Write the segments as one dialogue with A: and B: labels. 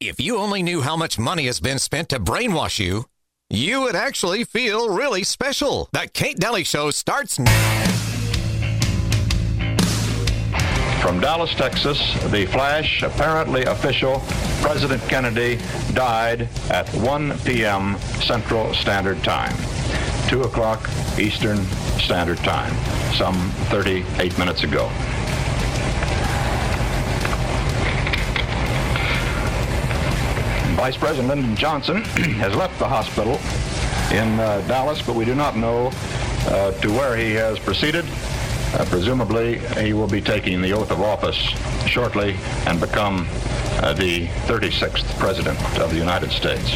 A: If you only knew how much money has been spent to brainwash you, you would actually feel really special. The Kate Dalley Show starts now.
B: From Dallas, Texas, the flash, apparently official, President Kennedy died at 1 p.m. Central Standard Time, 2 o'clock Eastern Standard Time, some 38 minutes ago. Vice President Lyndon Johnson has left the hospital in uh, Dallas, but we do not know uh, to where he has proceeded. Uh, presumably, he will be taking the oath of office shortly and become uh, the 36th President of the United States.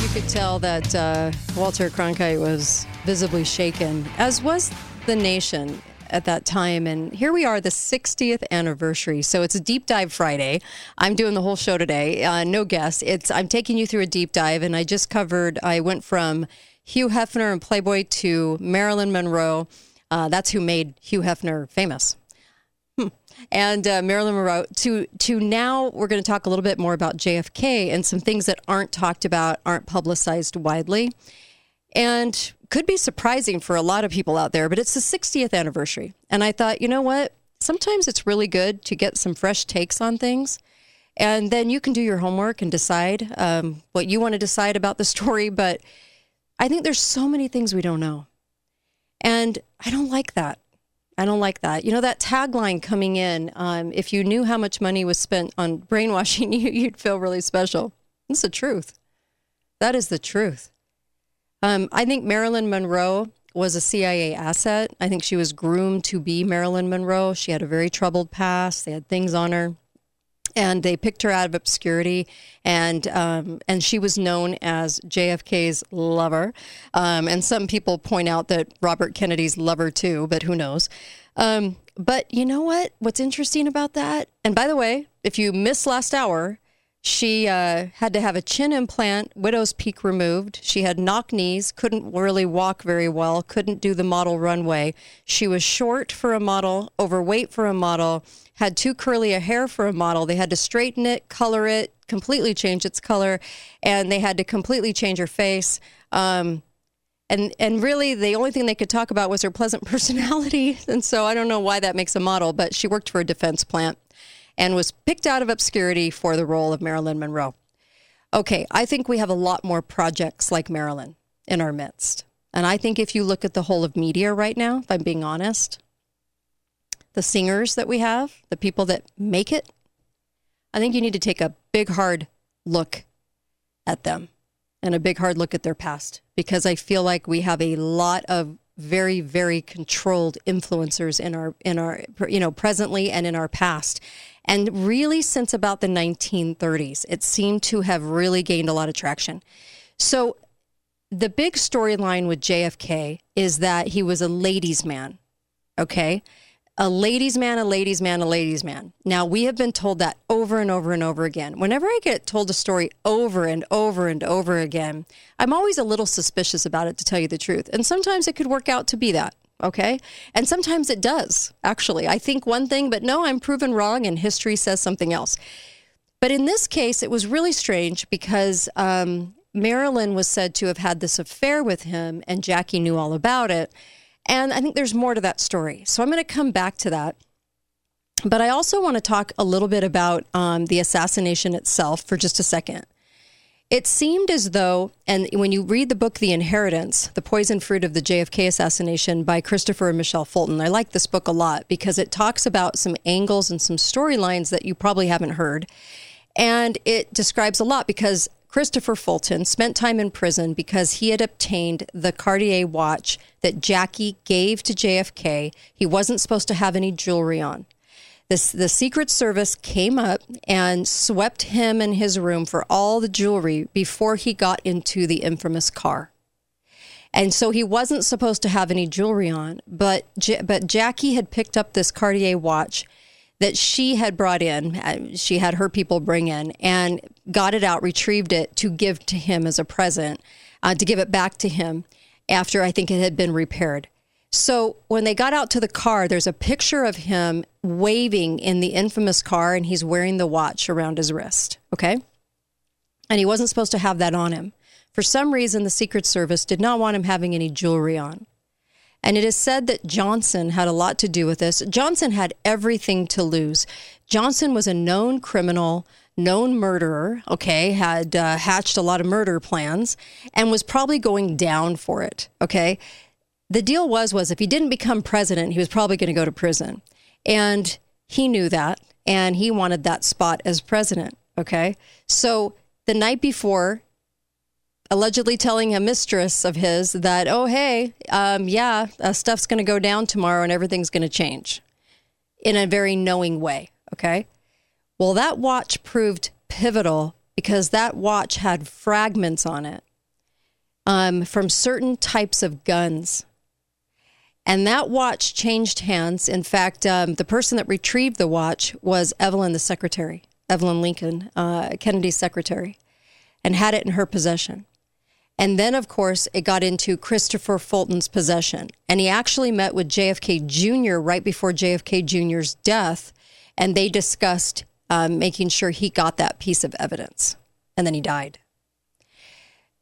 C: You could tell that uh, Walter Cronkite was visibly shaken, as was the nation at that time. And here we are, the 60th anniversary. So it's a deep dive Friday. I'm doing the whole show today. Uh, no guests. It's I'm taking you through a deep dive, and I just covered. I went from Hugh Hefner and Playboy to Marilyn Monroe. Uh, that's who made Hugh Hefner famous. Hmm. And uh, Marilyn Monroe to to now we're going to talk a little bit more about JFK and some things that aren't talked about, aren't publicized widely, and could be surprising for a lot of people out there, but it's the 60th anniversary. And I thought, you know what? Sometimes it's really good to get some fresh takes on things. And then you can do your homework and decide um, what you want to decide about the story. But I think there's so many things we don't know. And I don't like that. I don't like that. You know, that tagline coming in um, if you knew how much money was spent on brainwashing you, you'd feel really special. It's the truth. That is the truth. Um, I think Marilyn Monroe was a CIA asset. I think she was groomed to be Marilyn Monroe. She had a very troubled past. They had things on her, and they picked her out of obscurity. And um, and she was known as JFK's lover. Um, and some people point out that Robert Kennedy's lover too, but who knows? Um, but you know what? What's interesting about that? And by the way, if you missed last hour, she uh, had to have a chin implant, widow's peak removed. She had knock knees, couldn't really walk very well, couldn't do the model runway. She was short for a model, overweight for a model, had too curly a hair for a model. They had to straighten it, color it, completely change its color, and they had to completely change her face. Um, and and really, the only thing they could talk about was her pleasant personality. And so I don't know why that makes a model, but she worked for a defense plant and was picked out of obscurity for the role of Marilyn Monroe. Okay, I think we have a lot more projects like Marilyn in our midst. And I think if you look at the whole of media right now, if I'm being honest, the singers that we have, the people that make it, I think you need to take a big, hard look at them and a big, hard look at their past because I feel like we have a lot of very very controlled influencers in our in our you know presently and in our past and really, since about the 1930s, it seemed to have really gained a lot of traction. So, the big storyline with JFK is that he was a ladies' man. Okay. A ladies' man, a ladies' man, a ladies' man. Now, we have been told that over and over and over again. Whenever I get told a story over and over and over again, I'm always a little suspicious about it, to tell you the truth. And sometimes it could work out to be that. Okay. And sometimes it does, actually. I think one thing, but no, I'm proven wrong and history says something else. But in this case, it was really strange because um, Marilyn was said to have had this affair with him and Jackie knew all about it. And I think there's more to that story. So I'm going to come back to that. But I also want to talk a little bit about um, the assassination itself for just a second. It seemed as though, and when you read the book, The Inheritance, The Poison Fruit of the JFK Assassination by Christopher and Michelle Fulton, I like this book a lot because it talks about some angles and some storylines that you probably haven't heard. And it describes a lot because Christopher Fulton spent time in prison because he had obtained the Cartier watch that Jackie gave to JFK. He wasn't supposed to have any jewelry on. The Secret Service came up and swept him and his room for all the jewelry before he got into the infamous car. And so he wasn't supposed to have any jewelry on, but but Jackie had picked up this Cartier watch that she had brought in. Uh, she had her people bring in and got it out, retrieved it to give to him as a present, uh, to give it back to him after I think it had been repaired. So when they got out to the car, there's a picture of him waving in the infamous car, and he's wearing the watch around his wrist. Okay. And he wasn't supposed to have that on him. For some reason, the Secret Service did not want him having any jewelry on. And it is said that Johnson had a lot to do with this. Johnson had everything to lose. Johnson was a known criminal, known murderer, okay, had uh, hatched a lot of murder plans and was probably going down for it, okay? The deal was was if he didn't become president, he was probably going to go to prison. And he knew that and he wanted that spot as president, okay? So the night before allegedly telling a mistress of his that, oh, hey, um, yeah, uh, stuff's going to go down tomorrow and everything's going to change in a very knowing way. Okay. Well, that watch proved pivotal because that watch had fragments on it um, from certain types of guns. And that watch changed hands. In fact, um, the person that retrieved the watch was Evelyn, the secretary, Evelyn Lincoln, uh, Kennedy's secretary, and had it in her possession. And then, of course, it got into Christopher Fulton's possession. And he actually met with JFK Jr. right before JFK Jr.'s death. And they discussed um, making sure he got that piece of evidence. And then he died.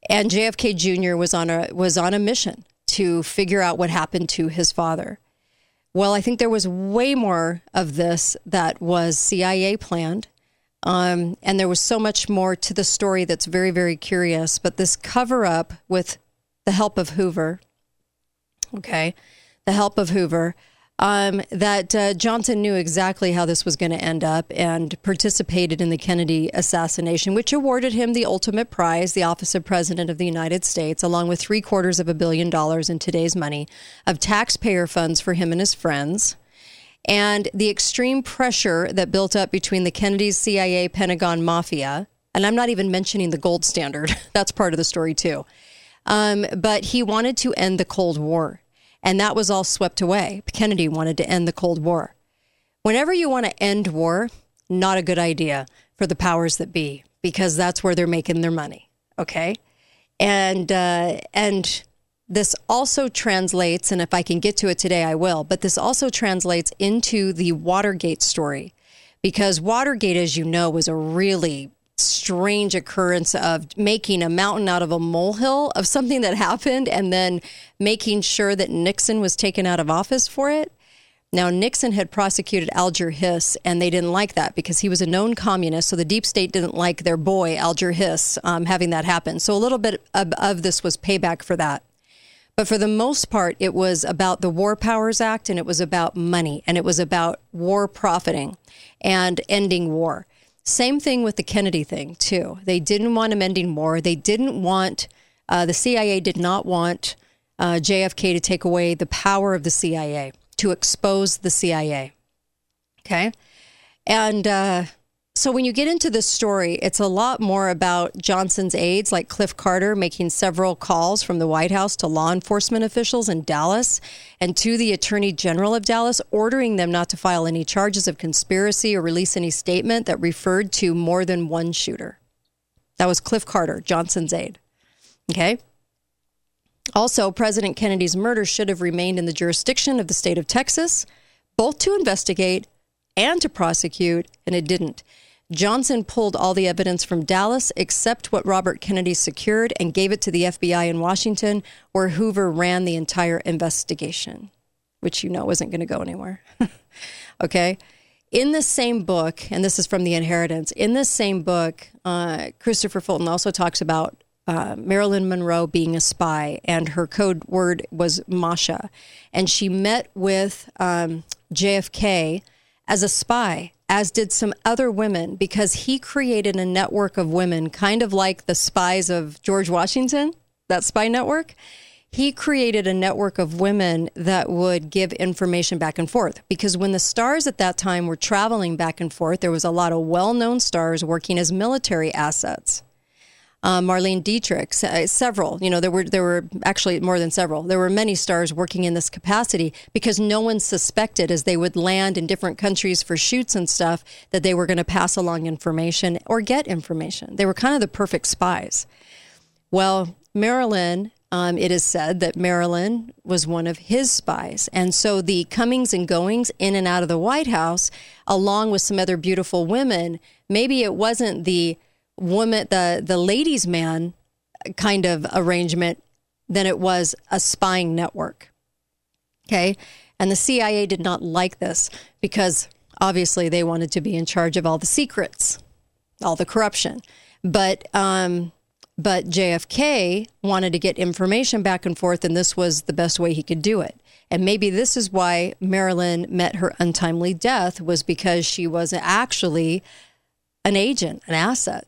C: And JFK Jr. was on a was on a mission to figure out what happened to his father. Well, I think there was way more of this that was CIA planned. Um, and there was so much more to the story that's very, very curious. But this cover up with the help of Hoover, okay, the help of Hoover, um, that uh, Johnson knew exactly how this was going to end up and participated in the Kennedy assassination, which awarded him the ultimate prize, the office of President of the United States, along with three quarters of a billion dollars in today's money of taxpayer funds for him and his friends and the extreme pressure that built up between the Kennedys, CIA, Pentagon, Mafia. And I'm not even mentioning the gold standard. That's part of the story, too. Um, but he wanted to end the Cold War, and that was all swept away. Kennedy wanted to end the Cold War. Whenever you want to end war, not a good idea for the powers that be, because that's where they're making their money. Okay. And, uh, and, this also translates, and if I can get to it today, I will, but this also translates into the Watergate story because Watergate, as you know, was a really strange occurrence of making a mountain out of a molehill of something that happened and then making sure that Nixon was taken out of office for it. Now, Nixon had prosecuted Alger Hiss, and they didn't like that because he was a known communist. So the deep state didn't like their boy, Alger Hiss, um, having that happen. So a little bit of, of this was payback for that. But for the most part, it was about the War Powers Act and it was about money and it was about war profiting and ending war. Same thing with the Kennedy thing, too. They didn't want him ending war. They didn't want, uh, the CIA did not want uh, JFK to take away the power of the CIA, to expose the CIA. Okay. And, uh, so when you get into this story, it's a lot more about Johnson's aides, like Cliff Carter, making several calls from the White House to law enforcement officials in Dallas and to the Attorney General of Dallas, ordering them not to file any charges of conspiracy or release any statement that referred to more than one shooter. That was Cliff Carter, Johnson's aide. Okay. Also, President Kennedy's murder should have remained in the jurisdiction of the state of Texas, both to investigate and to prosecute, and it didn't. Johnson pulled all the evidence from Dallas except what Robert Kennedy secured and gave it to the FBI in Washington, where Hoover ran the entire investigation, which you know wasn't going to go anywhere. okay. In the same book, and this is from The Inheritance, in this same book, uh, Christopher Fulton also talks about uh, Marilyn Monroe being a spy, and her code word was Masha. And she met with um, JFK as a spy as did some other women, because he created a network of women, kind of like the spies of George Washington, that spy network. He created a network of women that would give information back and forth. Because when the stars at that time were traveling back and forth, there was a lot of well known stars working as military assets um, Marlene Dietrich, uh, several. You know, there were there were actually more than several. There were many stars working in this capacity because no one suspected as they would land in different countries for shoots and stuff that they were going to pass along information or get information. They were kind of the perfect spies. Well, Marilyn um, it is said that Marilyn was one of his spies. And so the comings and goings in and out of the White House, along with some other beautiful women, maybe it wasn't the woman, the, the ladies' man kind of arrangement, than it was a spying network. Okay. And the CIA did not like this because obviously they wanted to be in charge of all the secrets, all the corruption. But, um, but JFK wanted to get information back and forth, and this was the best way he could do it. And maybe this is why Marilyn met her untimely death was because she was actually an agent, an asset.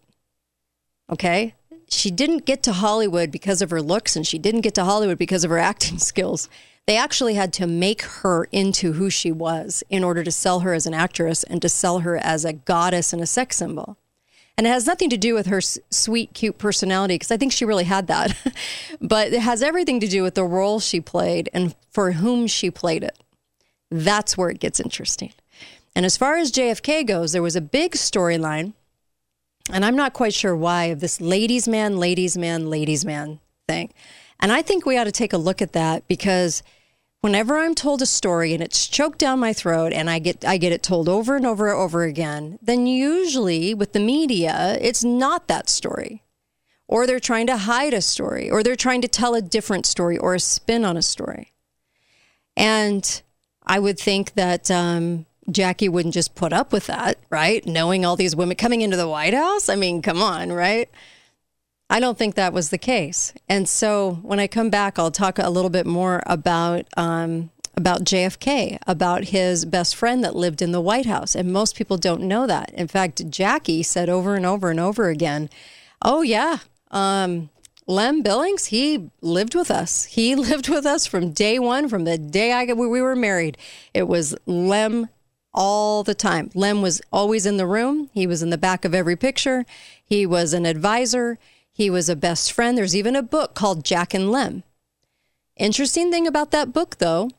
C: Okay? She didn't get to Hollywood because of her looks and she didn't get to Hollywood because of her acting skills. They actually had to make her into who she was in order to sell her as an actress and to sell her as a goddess and a sex symbol. And it has nothing to do with her sweet, cute personality, because I think she really had that. but it has everything to do with the role she played and for whom she played it. That's where it gets interesting. And as far as JFK goes, there was a big storyline, and I'm not quite sure why, of this ladies' man, ladies' man, ladies' man thing. And I think we ought to take a look at that because whenever I'm told a story and it's choked down my throat and I get I get it told over and over and over again, then usually with the media, it's not that story. Or they're trying to hide a story, or they're trying to tell a different story or a spin on a story. And I would think that um, Jackie wouldn't just put up with that, right? Knowing all these women coming into the White House. I mean, come on, right? I don't think that was the case. And so when I come back, I'll talk a little bit more about um, about JFK, about his best friend that lived in the White House. And most people don't know that. In fact, Jackie said over and over and over again, "Oh yeah, um, Lem Billings, he lived with us. He lived with us from day one, from the day I we were married. It was Lem all the time. Lem was always in the room. He was in the back of every picture. He was an advisor. He was a best friend. There's even a book called Jack and Lem. Interesting thing about that book, though,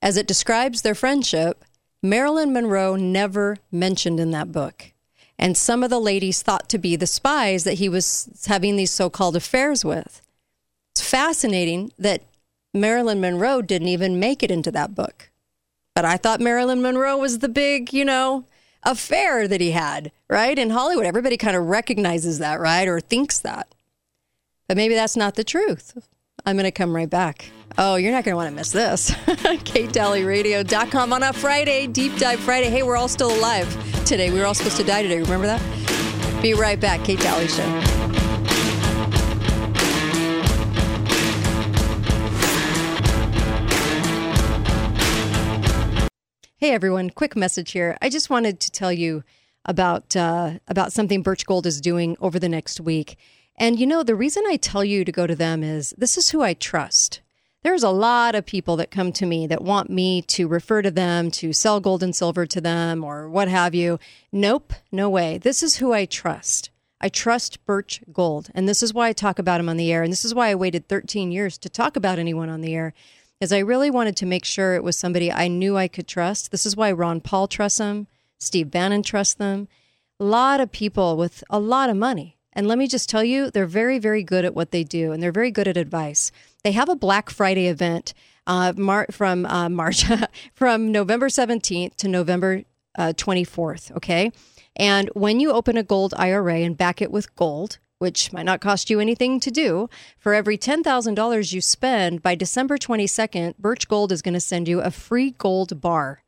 C: as it describes their friendship, Marilyn Monroe never mentioned in that book. And some of the ladies thought to be the spies that he was having these so called affairs with. It's fascinating that Marilyn Monroe didn't even make it into that book. But I thought Marilyn Monroe was the big, you know, affair that he had, right? In Hollywood, everybody kind of recognizes that, right? Or thinks that. But maybe that's not the truth. I'm going to come right back. Oh, you're not going to want to miss this. KateDalleyRadio.com on a Friday, Deep Dive Friday. Hey, we're all still alive today. We were all supposed to die today. Remember that? Be right back. Kate Dalley Show. Hey everyone, quick message here. I just wanted to tell you about uh, about something Birch Gold is doing over the next week. And you know, the reason I tell you to go to them is this is who I trust. There's a lot of people that come to me that want me to refer to them, to sell gold and silver to them, or what have you. Nope, no way. This is who I trust. I trust Birch Gold. And this is why I talk about them on the air. And this is why I waited 13 years to talk about anyone on the air, is I really wanted to make sure it was somebody I knew I could trust. This is why Ron Paul trusts them, Steve Bannon trusts them. A lot of people with a lot of money and let me just tell you, they're very, very good at what they do, and they're very good at advice. They have a Black Friday event uh, Mar- from uh, March, from November 17th to November uh, 24th. Okay. And when you open a gold IRA and back it with gold, which might not cost you anything to do, for every $10,000 you spend by December 22nd, Birch Gold is going to send you a free gold bar.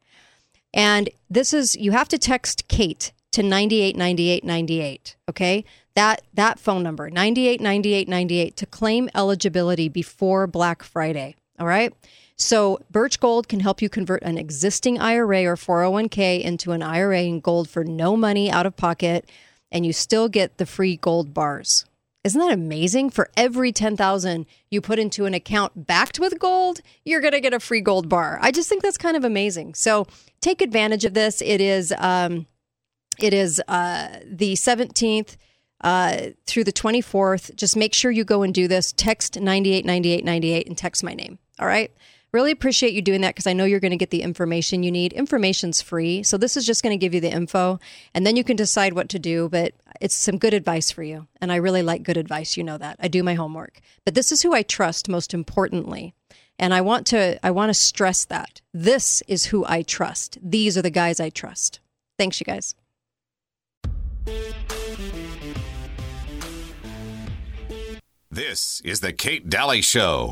C: And this is, you have to text Kate to 989898. Okay that that phone number 989898 to claim eligibility before Black Friday. All right. So Birch Gold can help you convert an existing IRA or 401k into an IRA in gold for no money out of pocket, and you still get the free gold bars. Isn't that amazing? For every 10,000 you put into an account backed with gold, you're going to get a free gold bar. I just think that's kind of amazing. So take advantage of this. It is um, it is uh, the 17th uh, through the 24th. Just make sure you go and do this. Text 989898 and text my name. All right. Really appreciate you doing that because I know you're going to get the information you need. Information's free. So this is just going to give you the info and then you can decide what to do. But it's some good advice for you. And I really like good advice. You know that. I do my homework. But this is who I trust most importantly. And I want to I want to stress that. This is who I trust. These are the guys I trust. Thanks, you guys.
A: This is the Kate Dalley Show.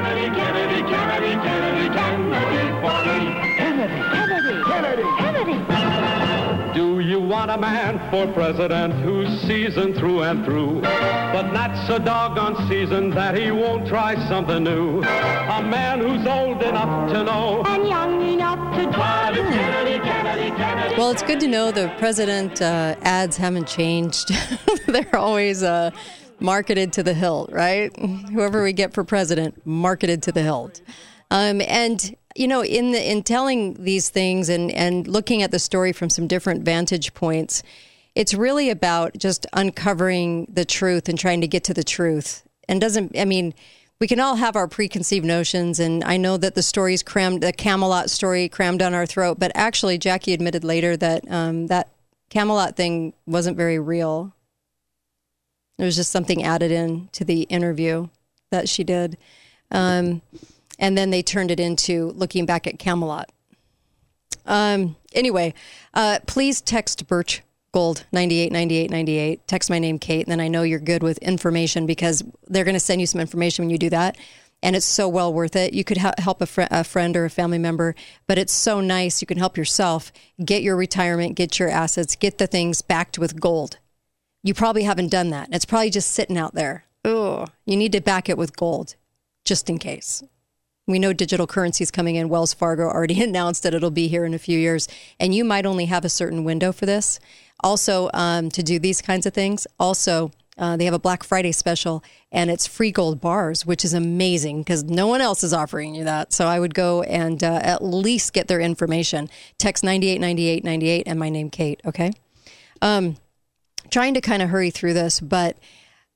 D: Kennedy, Kennedy, Kennedy, Kennedy, Kennedy, Kennedy, Kennedy, Kennedy, Kennedy, Kennedy.
E: Do you want a man for president who's seasoned through and through, but not so doggone seasoned that he won't try something new? A man who's old enough to know
D: And young enough to try Kennedy, Kennedy, Kennedy.
C: Well, it's good to know the president uh, ads haven't changed. They're always uh, marketed to the hilt, right? Whoever we get for president, marketed to the hilt. Um, and you know, in the in telling these things and and looking at the story from some different vantage points, it's really about just uncovering the truth and trying to get to the truth. And doesn't I mean, we can all have our preconceived notions, and I know that the story's crammed, the Camelot story crammed down our throat. But actually, Jackie admitted later that um, that Camelot thing wasn't very real. There was just something added in to the interview that she did. Um, and then they turned it into looking back at Camelot. Um, anyway, uh, please text Birch Gold 98 98 98. Text my name, Kate, and then I know you're good with information because they're going to send you some information when you do that. And it's so well worth it. You could ha- help a, fr- a friend or a family member, but it's so nice. You can help yourself get your retirement, get your assets, get the things backed with gold. You probably haven't done that. It's probably just sitting out there. Oh, you need to back it with gold just in case. We know digital currency is coming in. Wells Fargo already announced that it'll be here in a few years, and you might only have a certain window for this. Also, um, to do these kinds of things. Also, uh, they have a Black Friday special, and it's free gold bars, which is amazing because no one else is offering you that. So I would go and uh, at least get their information. Text 989898 and my name, Kate. Okay. Um, trying to kind of hurry through this, but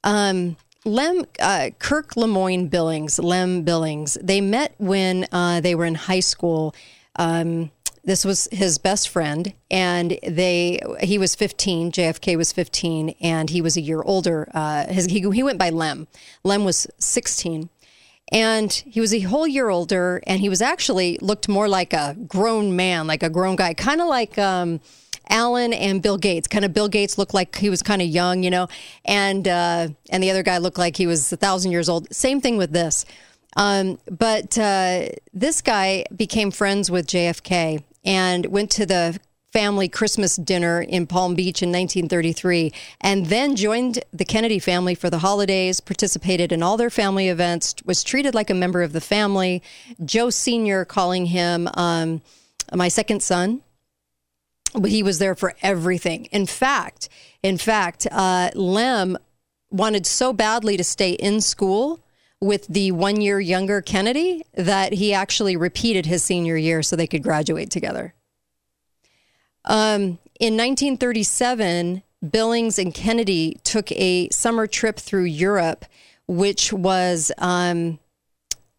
C: um, Lem uh, Kirk Lemoyne Billings, Lem Billings, they met when uh, they were in high school. Um, this was his best friend, and they he was 15. JFK was 15, and he was a year older. Uh, his, he he went by Lem. Lem was 16. And he was a whole year older, and he was actually looked more like a grown man, like a grown guy, kind of like um, Alan and Bill Gates. Kind of Bill Gates looked like he was kind of young, you know, and uh, and the other guy looked like he was a thousand years old. Same thing with this. Um, but uh, this guy became friends with JFK and went to the family Christmas dinner in Palm Beach in 1933, and then joined the Kennedy family for the holidays, participated in all their family events, was treated like a member of the family. Joe Sr. calling him um, my second son but he was there for everything. In fact, in fact, uh, Lem wanted so badly to stay in school with the one year younger Kennedy that he actually repeated his senior year so they could graduate together. Um, in 1937, Billings and Kennedy took a summer trip through Europe, which was um,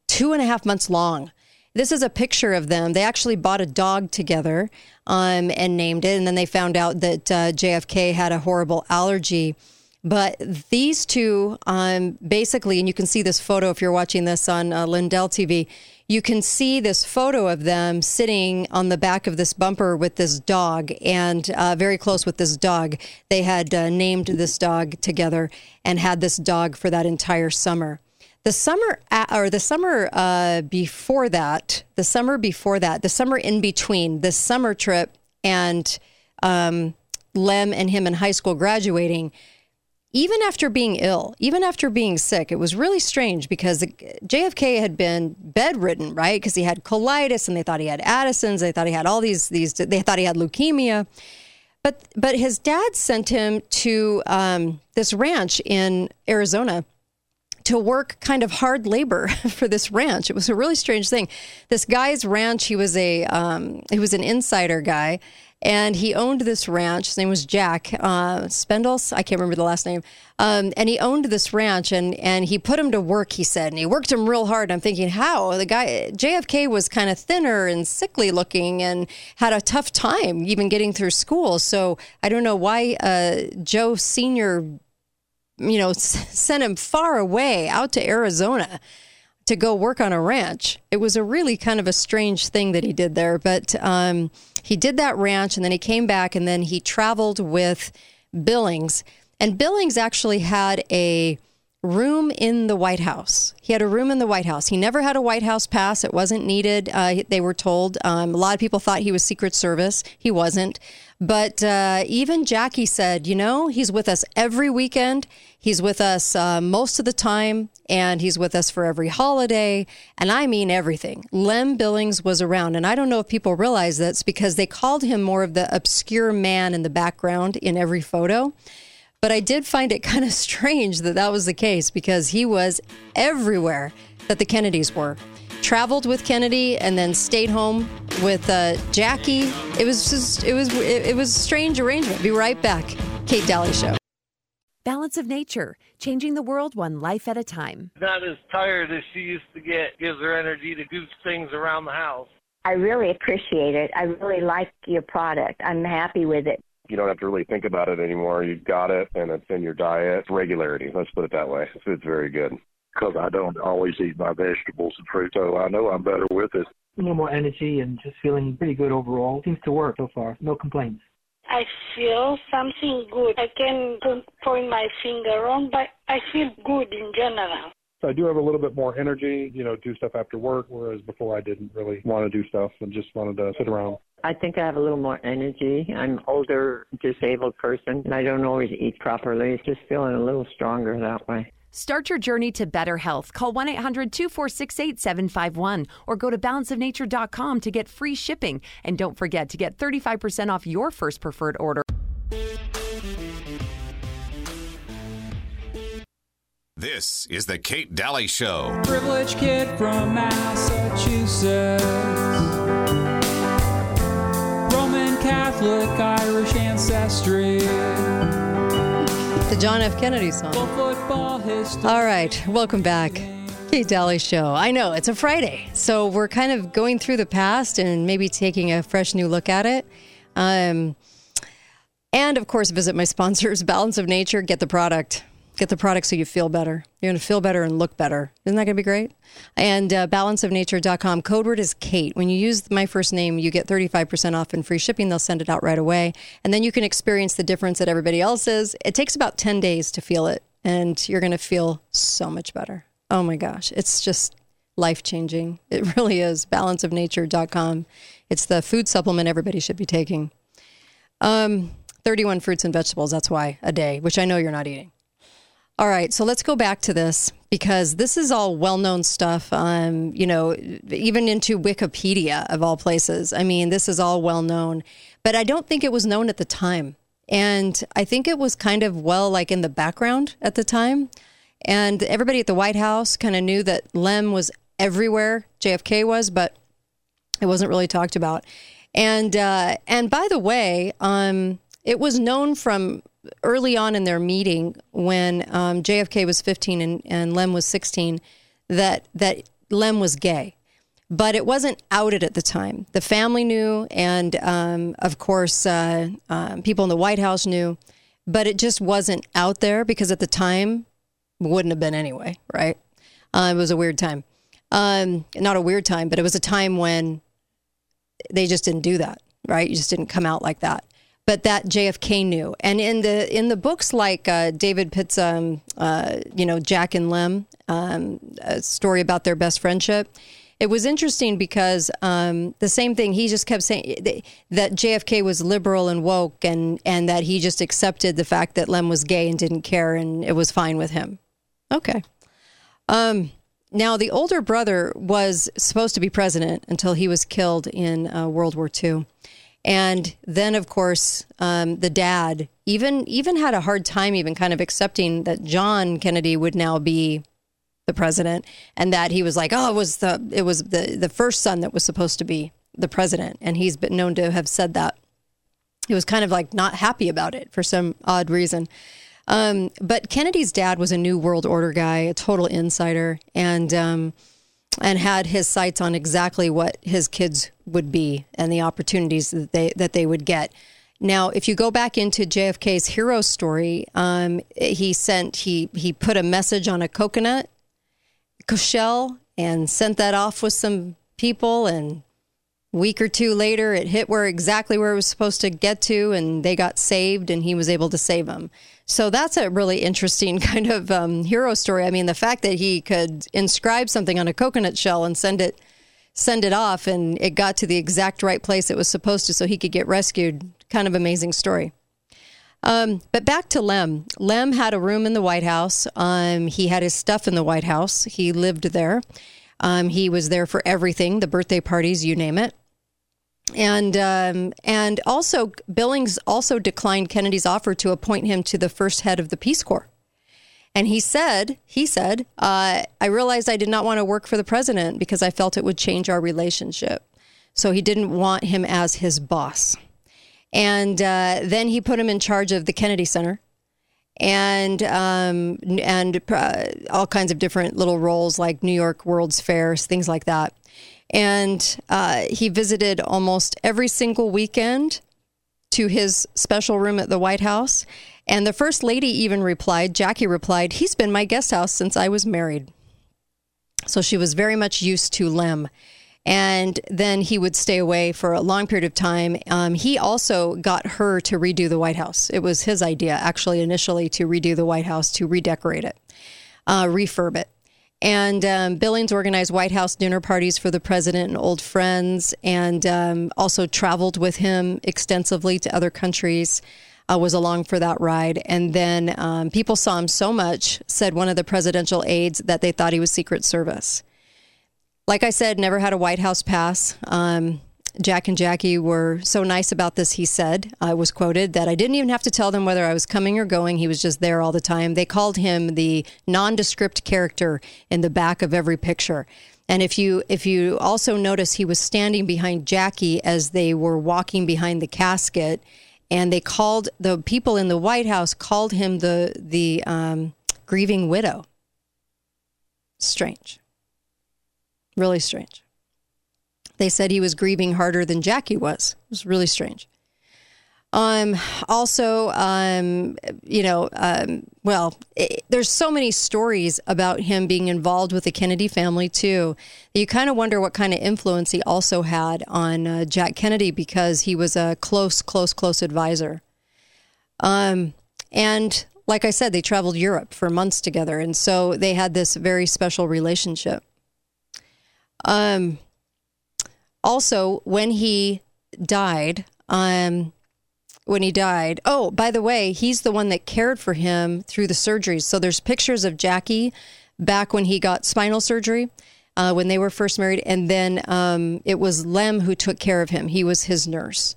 C: two and a half months long. This is a picture of them. They actually bought a dog together um, and named it. And then they found out that uh, JFK had a horrible allergy. But these two, um, basically, and you can see this photo if you're watching this on uh, Lindell TV, you can see this photo of them sitting on the back of this bumper with this dog and uh, very close with this dog. They had uh, named this dog together and had this dog for that entire summer. The summer a- or the summer uh, before that, the summer before that, the summer in between the summer trip and um, Lem and him in high school graduating, even after being ill, even after being sick, it was really strange because JFK had been bedridden, right? Because he had colitis, and they thought he had Addison's. They thought he had all these these. They thought he had leukemia, but but his dad sent him to um, this ranch in Arizona to work kind of hard labor for this ranch. It was a really strange thing. This guy's ranch, he was a um, he was an insider guy, and he owned this ranch. His name was Jack uh, Spendles. I can't remember the last name. Um, and he owned this ranch, and and he put him to work. He said, and he worked him real hard. I'm thinking, how the guy JFK was kind of thinner and sickly looking, and had a tough time even getting through school. So I don't know why uh, Joe Senior, you know, sent him far away out to Arizona to go work on a ranch. It was a really kind of a strange thing that he did there, but um, he did that ranch and then he came back and then he traveled with Billings. And Billings actually had a room in the White House. He had a room in the White House. He never had a White House pass. It wasn't needed. Uh, they were told. Um, a lot of people thought he was Secret Service. He wasn't. But uh, even Jackie said, you know, he's with us every weekend. He's with us uh, most of the time, and he's with us for every holiday. And I mean everything. Lem Billings was around. And I don't know if people realize that's because they called him more of the obscure man in the background in every photo. But I did find it kind of strange that that was the case because he was everywhere that the Kennedys were. Traveled with Kennedy and then stayed home with uh, Jackie. It was just, it was, it, it was a strange arrangement. Be right back. Kate Dalley Show.
F: Balance of Nature, changing the world one life at a time.
G: not as tired as she used to get. Gives her energy to do things around the house.
H: I really appreciate it. I really like your product. I'm happy with it.
I: You don't have to really think about it anymore. You've got it, and it's in your diet. Regularity. Let's put it that way. The food's very good.
J: Because I don't always eat my vegetables and fruit, so I know I'm better with it.
K: A little more energy and just feeling pretty good overall. Seems to work so far. No complaints.
L: I feel something good. I can point my finger on, but I feel good in general.
M: So I do have a little bit more energy, you know, do stuff after work, whereas before I didn't really want to do stuff and just wanted to sit around.
N: I think I have a little more energy. I'm older, disabled person, and I don't always eat properly. Just feeling a little stronger that way.
F: Start your journey to better health. Call 1 800 246 8751 or go to balanceofnature.com to get free shipping. And don't forget to get 35% off your first preferred order.
A: This is the Kate Dalley Show.
O: Privileged kid from Massachusetts. Roman Catholic, Irish ancestry.
C: The John F. Kennedy song. All right, welcome back. Kate Dalley Show. I know it's a Friday, so we're kind of going through the past and maybe taking a fresh new look at it. Um, and of course, visit my sponsors, Balance of Nature. Get the product. Get the product so you feel better. You're going to feel better and look better. Isn't that going to be great? And uh, balanceofnature.com. Code word is Kate. When you use my first name, you get 35% off and free shipping. They'll send it out right away. And then you can experience the difference that everybody else is. It takes about 10 days to feel it, and you're going to feel so much better. Oh my gosh. It's just life changing. It really is. Balanceofnature.com. It's the food supplement everybody should be taking. Um, 31 fruits and vegetables, that's why, a day, which I know you're not eating. All right, so let's go back to this because this is all well-known stuff. Um, you know, even into Wikipedia of all places. I mean, this is all well known, but I don't think it was known at the time, and I think it was kind of well like in the background at the time, and everybody at the White House kind of knew that Lem was everywhere. JFK was, but it wasn't really talked about. And uh, and by the way, um, it was known from early on in their meeting when um, JFK was 15 and, and Lem was 16 that that Lem was gay, but it wasn't outed at the time. The family knew, and um, of course, uh, uh, people in the White House knew, but it just wasn't out there because at the time, wouldn't have been anyway, right? Uh, it was a weird time. Um, not a weird time, but it was a time when they just didn't do that, right? You just didn't come out like that but that JFK knew. And in the in the books like uh, David Pitts', um, uh, you know, Jack and Lem, um, a story about their best friendship. It was interesting because um, the same thing he just kept saying that JFK was liberal and woke, and and that he just accepted the fact that Lem was gay and didn't care, and it was fine with him. Okay. Um, now the older brother was supposed to be president until he was killed in uh, World War II. And then, of course, um, the dad even even had a hard time even kind of accepting that John Kennedy would now be the president, and that he was like, oh, it was the it was the the first son that was supposed to be the president, and he's been known to have said that. He was kind of like not happy about it for some odd reason. Um, but Kennedy's dad was a New World Order guy, a total insider, and um, and had his sights on exactly what his kids would be and the opportunities that they that they would get. Now, if you go back into JFK's hero story, um, he sent he he put a message on a coconut shell and sent that off with some people and week or two later it hit where exactly where it was supposed to get to and they got saved and he was able to save them so that's a really interesting kind of um, hero story i mean the fact that he could inscribe something on a coconut shell and send it send it off and it got to the exact right place it was supposed to so he could get rescued kind of amazing story um, but back to Lem. Lem had a room in the White House. Um, he had his stuff in the White House. He lived there. Um, he was there for everything, the birthday parties, you name it. And um, and also Billings also declined Kennedy's offer to appoint him to the first head of the Peace Corps. And he said, he said, uh, I realized I did not want to work for the president because I felt it would change our relationship. So he didn't want him as his boss. And uh, then he put him in charge of the Kennedy Center and um, and uh, all kinds of different little roles like New York World's Fairs, things like that. And uh, he visited almost every single weekend to his special room at the White House. And the first lady even replied, Jackie replied, He's been my guest house since I was married. So she was very much used to Lem and then he would stay away for a long period of time. Um, he also got her to redo the White House. It was his idea, actually, initially to redo the White House, to redecorate it, uh, refurb it. And um, Billings organized White House dinner parties for the president and old friends, and um, also traveled with him extensively to other countries. Uh, was along for that ride. And then um, people saw him so much, said one of the presidential aides, that they thought he was Secret Service. Like I said, never had a White House pass. Um, Jack and Jackie were so nice about this, he said. I was quoted that I didn't even have to tell them whether I was coming or going. He was just there all the time. They called him the nondescript character in the back of every picture. And if you if you also notice, he was standing behind Jackie as they were walking behind the casket, and they called the people in the White House called him the the um, grieving widow. Strange. Really strange. They said he was grieving harder than Jackie was. It was really strange. Um, also, um, you know, um, well, it, there's so many stories about him being involved with the Kennedy family too. You kind of wonder what kind of influence he also had on uh, Jack Kennedy because he was a close, close, close advisor. Um, and like I said, they traveled Europe for months together, and so they had this very special relationship. Um, also, when he died, um, when he died, oh, by the way, he's the one that cared for him through the surgeries. So there's pictures of Jackie back when he got spinal surgery. Uh, when they were first married, and then um, it was Lem who took care of him. He was his nurse,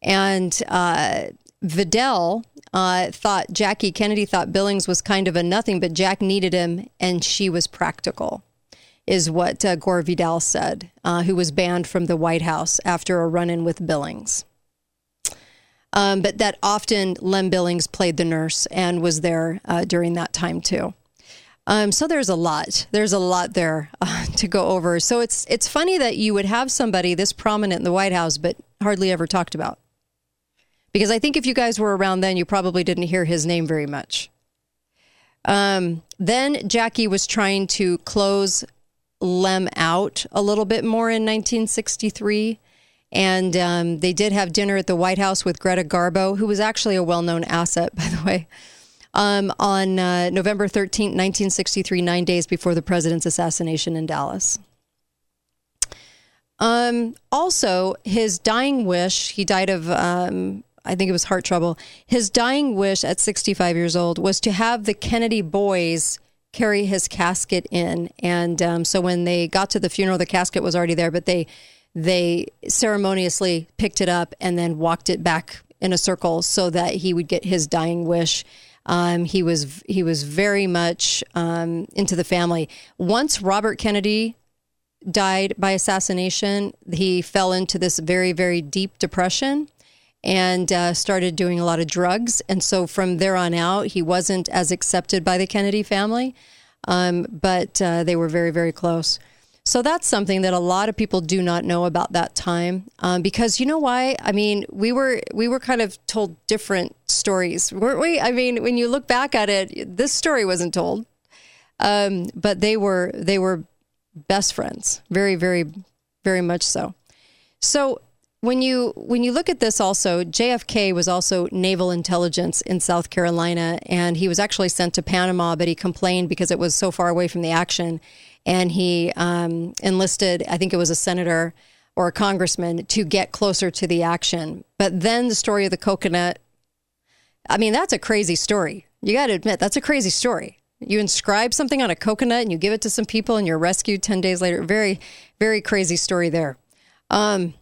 C: and uh, Vidal uh, thought Jackie Kennedy thought Billings was kind of a nothing, but Jack needed him, and she was practical is what uh, Gore Vidal said, uh, who was banned from the White House after a run in with Billings. Um, but that often Lem Billings played the nurse and was there uh, during that time too. Um, so there's a lot. There's a lot there uh, to go over. So it's it's funny that you would have somebody this prominent in the White House, but hardly ever talked about. Because I think if you guys were around then, you probably didn't hear his name very much. Um, then Jackie was trying to close Lem out a little bit more in 1963. And um, they did have dinner at the White House with Greta Garbo, who was actually a well known asset, by the way, um, on uh, November 13, 1963, nine days before the president's assassination in Dallas. Um, also, his dying wish, he died of, um, I think it was heart trouble. His dying wish at 65 years old was to have the Kennedy boys carry his casket in. And um, so when they got to the funeral, the casket was already there, but they they ceremoniously picked it up and then walked it back in a circle so that he would get his dying wish. Um, he was he was very much um, into the family. Once Robert Kennedy died by assassination, he fell into this very very deep depression and uh, started doing a lot of drugs. And so from there on out, he wasn't as accepted by the Kennedy family, um, but uh, they were very very close. So that's something that a lot of people do not know about that time, um, because you know why? I mean, we were we were kind of told different stories, weren't we? I mean, when you look back at it, this story wasn't told, um, but they were they were best friends, very very very much so. So when you when you look at this also JFK was also naval intelligence in South Carolina and he was actually sent to Panama but he complained because it was so far away from the action and he um, enlisted, I think it was a senator or a congressman, to get closer to the action. But then the story of the coconut, I mean, that's a crazy story. You got to admit, that's a crazy story. You inscribe something on a coconut and you give it to some people and you're rescued 10 days later. Very, very crazy story there. Um,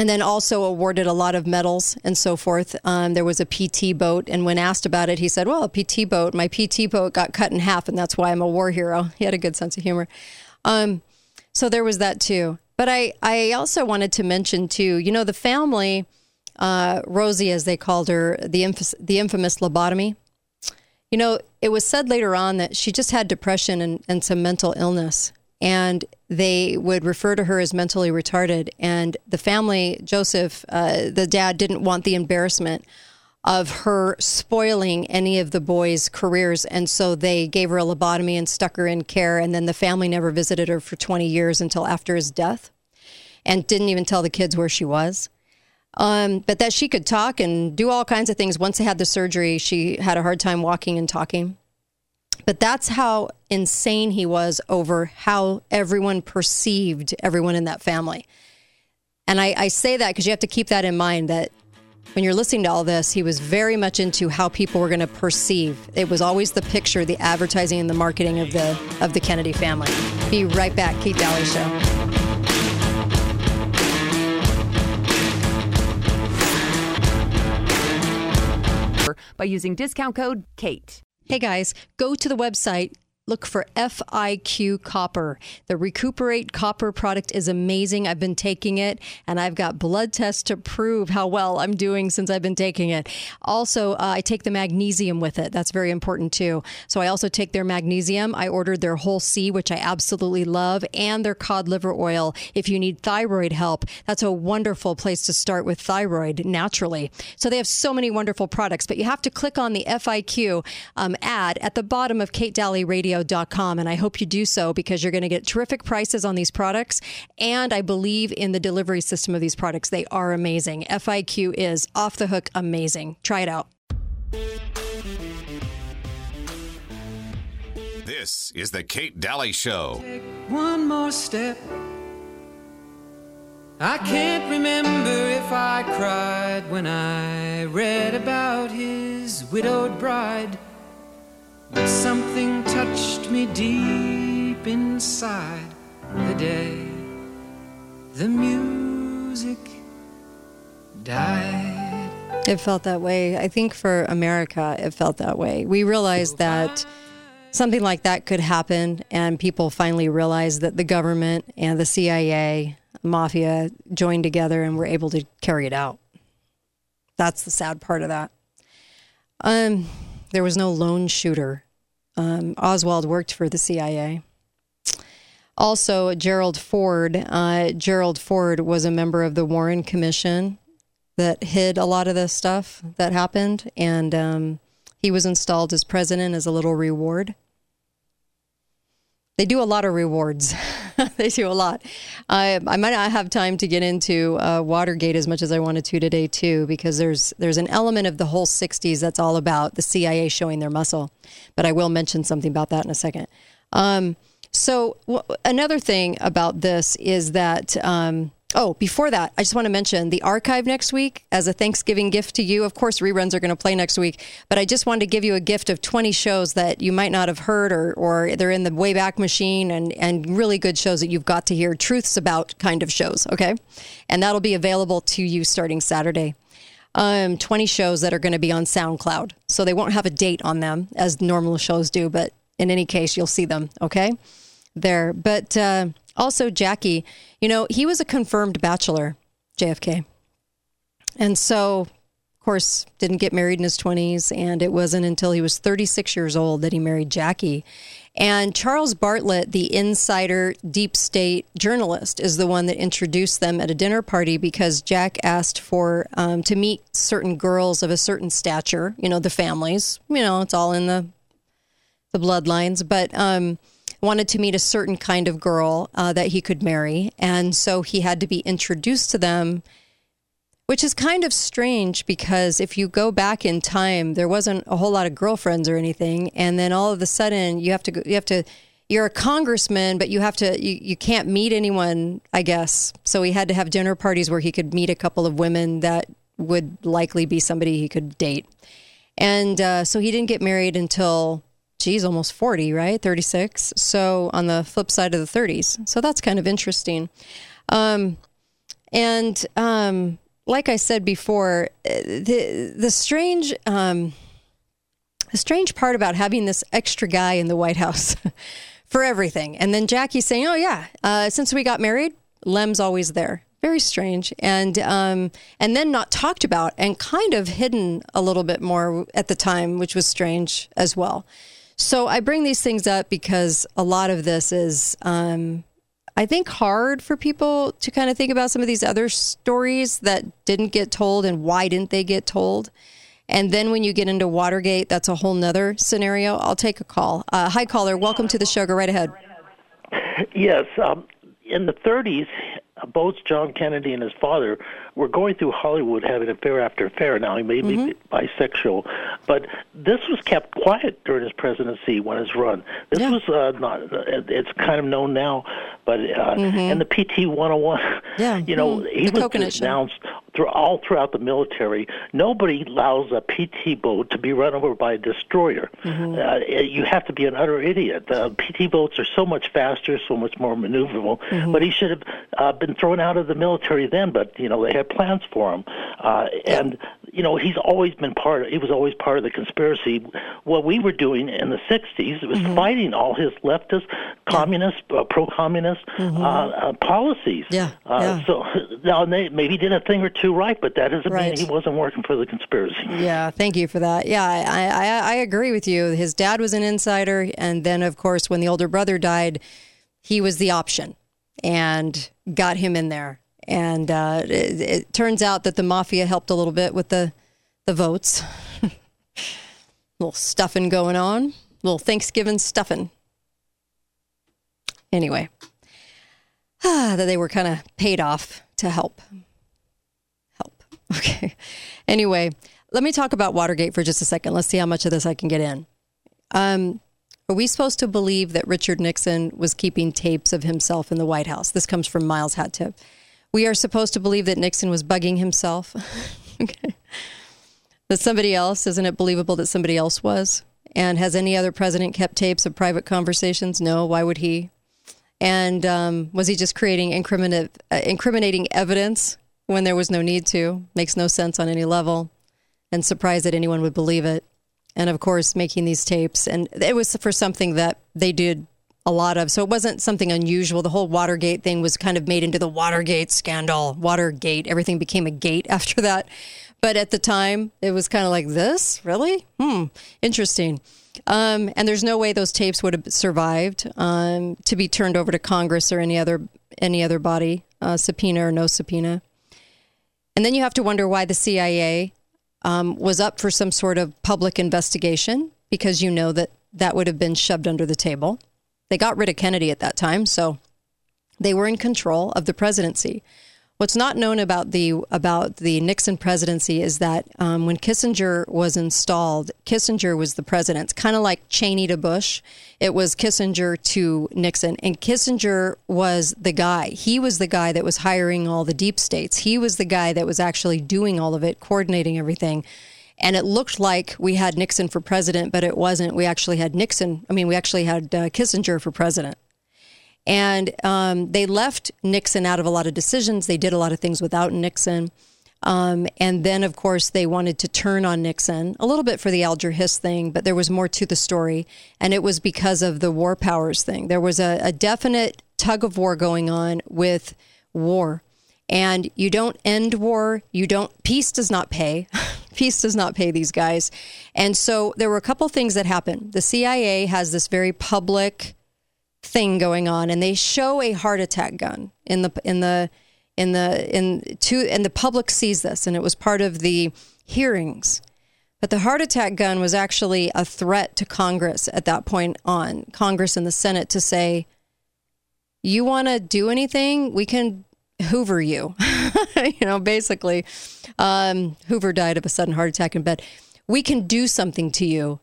C: and then also awarded a lot of medals and so forth. Um, there was a PT boat, and when asked about it, he said, "Well, a PT boat. My PT boat got cut in half, and that's why I'm a war hero." He had a good sense of humor. Um, so there was that too. But I, I also wanted to mention too. You know, the family, uh, Rosie, as they called her, the inf- the infamous lobotomy. You know, it was said later on that she just had depression and, and some mental illness and they would refer to her as mentally retarded. And the family, Joseph, uh, the dad, didn't want the embarrassment of her spoiling any of the boys' careers. And so they gave her a lobotomy and stuck her in care. And then the family never visited her for 20 years until after his death and didn't even tell the kids where she was. Um, but that she could talk and do all kinds of things. Once they had the surgery, she had a hard time walking and talking. But that's how insane he was over how everyone perceived everyone in that family. And I, I say that because you have to keep that in mind that when you're listening to all this, he was very much into how people were going to perceive. It was always the picture, the advertising, and the marketing of the of the Kennedy family. Be right back, Kate Dalley Show.
F: By using discount code KATE.
C: Hey guys, go to the website. Look for FIQ Copper. The Recuperate Copper product is amazing. I've been taking it and I've got blood tests to prove how well I'm doing since I've been taking it. Also, uh, I take the magnesium with it. That's very important too. So I also take their magnesium. I ordered their whole C, which I absolutely love, and their cod liver oil. If you need thyroid help, that's a wonderful place to start with thyroid naturally. So they have so many wonderful products, but you have to click on the FIQ um, ad at the bottom of katedalleyradio.com, and I hope you do so because you're going to get terrific prices on these products. And I believe in the delivery system of these products. They are amazing. FIQ is off the hook amazing. Try it out.
A: This is the Kate Dalley Show.
O: One more step. I can't remember if I cried when I read about his widowed bride. But something touched me deep inside the day the music died.
C: It felt that way. I think for America, it felt that way. We realized that something like that could happen, and people finally realized that the government and the CIA, mafia joined together and were able to carry it out. That's the sad part of that. Um, there was no lone shooter. Um, Oswald worked for the CIA. Also, Gerald Ford. Uh, Gerald Ford was a member of the Warren Commission that hid a lot of the stuff that happened, and um, he was installed as president as a little reward. They do a lot of rewards. they do a lot. I, I might not have time to get into uh, Watergate as much as I wanted to today, too, because there's there's an element of the whole '60s that's all about the CIA showing their muscle. But I will mention something about that in a second. Um, so w- another thing about this is that. Um, Oh, before that, I just want to mention the archive next week as a Thanksgiving gift to you. Of course, reruns are going to play next week, but I just wanted to give you a gift of 20 shows that you might not have heard or, or they're in the Wayback Machine and, and really good shows that you've got to hear truths about kind of shows, okay? And that'll be available to you starting Saturday. um, 20 shows that are going to be on SoundCloud. So they won't have a date on them as normal shows do, but in any case, you'll see them, okay? There. But uh, also, Jackie, you know, he was a confirmed bachelor, JFK. And so, of course, didn't get married in his 20s. And it wasn't until he was 36 years old that he married Jackie. And Charles Bartlett, the insider deep state journalist, is the one that introduced them at a dinner party because Jack asked for um, to meet certain girls of a certain stature. You know, the families. You know, it's all in the the bloodlines, but um, wanted to meet a certain kind of girl uh, that he could marry, and so he had to be introduced to them which is kind of strange because if you go back in time, there wasn't a whole lot of girlfriends or anything, and then all of a sudden you have to go, you have to you're a congressman, but you have to you, you can't meet anyone, I guess. So he had to have dinner parties where he could meet a couple of women that would likely be somebody he could date, and uh, so he didn't get married until. Geez, almost 40, right? 36. So on the flip side of the 30s. So that's kind of interesting. Um, and um, like I said before, the the strange um, the strange part about having this extra guy in the White House for everything, and then Jackie saying, "Oh yeah, uh, since we got married, Lem's always there." Very strange, and um, and then not talked about and kind of hidden a little bit more at the time, which was strange as well. So I bring these things up because a lot of this is um, I think, hard for people to kind of think about some of these other stories that didn't get told and why didn't they get told. And then when you get into Watergate, that's a whole nother scenario. I'll take a call. Uh, hi, caller. Welcome to the show. Go right ahead.
P: Yes. Um, in the 30s, both John Kennedy and his father were going through Hollywood having affair after affair. Now he may
C: Mm-hmm.
P: be bisexual, but this was kept quiet during his presidency when his run. This was uh, not. It's kind of known now, but uh,
C: Mhm.
P: and the PT 101.
C: Yeah,
P: you know
C: mhm.
P: he
C: The
P: was
C: coconut shell.
P: Through all throughout the military. Nobody allows a PT boat to be run over by a destroyer.
C: Mm-hmm.
P: Uh, you have to be an utter idiot. Uh, PT boats are so much faster, so much more maneuverable.
C: Mhm.
P: But he should have uh, been thrown out of the military then. But you know they had plans for him, uh, and you know he's always been part. Of, he was always part of the conspiracy. What we were doing in the '60s was
C: Mm-hmm.
P: fighting all his leftist, communist, uh, pro-communist
C: Mhm.
P: uh, uh, policies.
C: Yeah,
P: Uh,
C: yeah.
P: So now they maybe did a thing or two right, but that doesn't
C: Right.
P: mean he wasn't working for the conspiracy.
C: Yeah, thank you for that. Yeah, I, I, I agree with you. His dad was an insider, and then of course, when the older brother died, he was the option, and got him in there. And uh, it, it turns out that the mafia helped a little bit with the the votes. little stuffing going on, little Thanksgiving stuffing. Anyway, that they were kind of paid off to help. Okay. Anyway, let me talk about Watergate for just a second. Let's see how much of this I can get in. Um, are we supposed to believe that Richard Nixon was keeping tapes of himself in the White House? This comes from Miles Hattip. We are supposed to believe that Nixon was bugging himself. okay. That somebody else, isn't it believable that somebody else was? And has any other president kept tapes of private conversations? No. Why would he? And um, was he just creating uh, incriminating evidence when there was no need to? Makes no sense on any level. And surprised that anyone would believe it. And of course, making these tapes. And it was for something that they did a lot of. So it wasn't something unusual. The whole Watergate thing was kind of made into the Watergate scandal. Watergate, everything became a gate after that. But at the time, it was kind of like this, really? Hmm, interesting. Um, and there's no way those tapes would have survived um, to be turned over to Congress or any other any other body, uh, subpoena or no subpoena. And then you have to wonder why the CIA um, was up for some sort of public investigation because you know that that would have been shoved under the table. They got rid of Kennedy at that time, so they were in control of the presidency. What's not known about the about the Nixon presidency is that um, when Kissinger was installed, Kissinger was the president. It's kind of like Cheney to Bush. It was Kissinger to Nixon, and Kissinger was the guy. He was the guy that was hiring all the deep states. He was the guy that was actually doing all of it, coordinating everything. And it looked like we had Nixon for president, but it wasn't. We actually had Nixon. I mean, we actually had uh, Kissinger for president. And um, they left Nixon out of a lot of decisions. They did a lot of things without Nixon. Um, and then, of course, they wanted to turn on Nixon a little bit for the Alger Hiss thing, but there was more to the story. And it was because of the war powers thing. There was a, a definite tug of war going on with war. And you don't end war. You don't, peace does not pay. peace does not pay these guys. And so there were a couple things that happened. The CIA has this very public thing going on, and they show a heart attack gun in the, in the, in the in to and the public sees this and it was part of the hearings. But the heart attack gun was actually a threat to congress at that point on congress and the senate to say you want to do anything? We can hoover you. You know basically um, hoover died of a sudden heart attack in bed. We can do something to you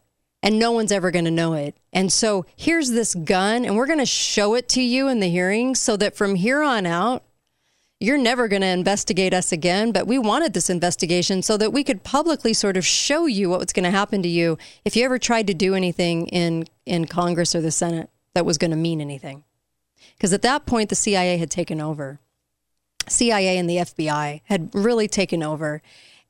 C: and no one's ever going to know it. And so here's this gun, and we're going to show it to you in the hearings so that from here on out, you're never going to investigate us again, but we wanted this investigation so that we could publicly sort of show you what was going to happen to you if you ever tried to do anything in, in Congress or the Senate that was going to mean anything. Because at that point, the CIA had taken over. CIA and the FBI had really taken over.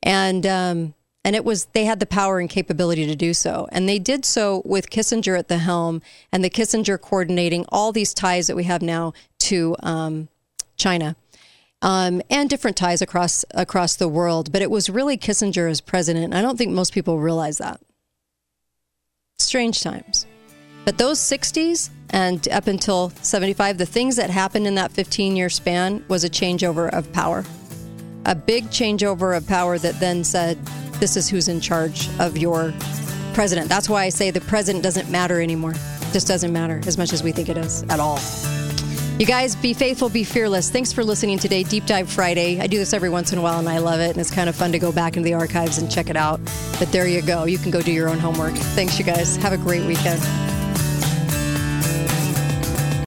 C: And, um, and it was, they had the power and capability to do so. And they did so with Kissinger at the helm and the Kissinger coordinating all these ties that we have now to um, China um, and different ties across across the world. But it was really Kissinger as president. I don't think most people realize that. Strange times. But those 60s and up until 75, the things that happened in that 15 year span was a changeover of power. A big changeover of power that then said, this is who's in charge of your president. That's why I say the president doesn't matter anymore. Just doesn't matter as much as we think it is at all. You guys, be faithful, be fearless. Thanks for listening today, Deep Dive Friday. I do this every once in a while and I love it. And it's kind of fun to go back into the archives and check it out. But there you go. You can go do your own homework. Thanks, you guys. Have a great weekend.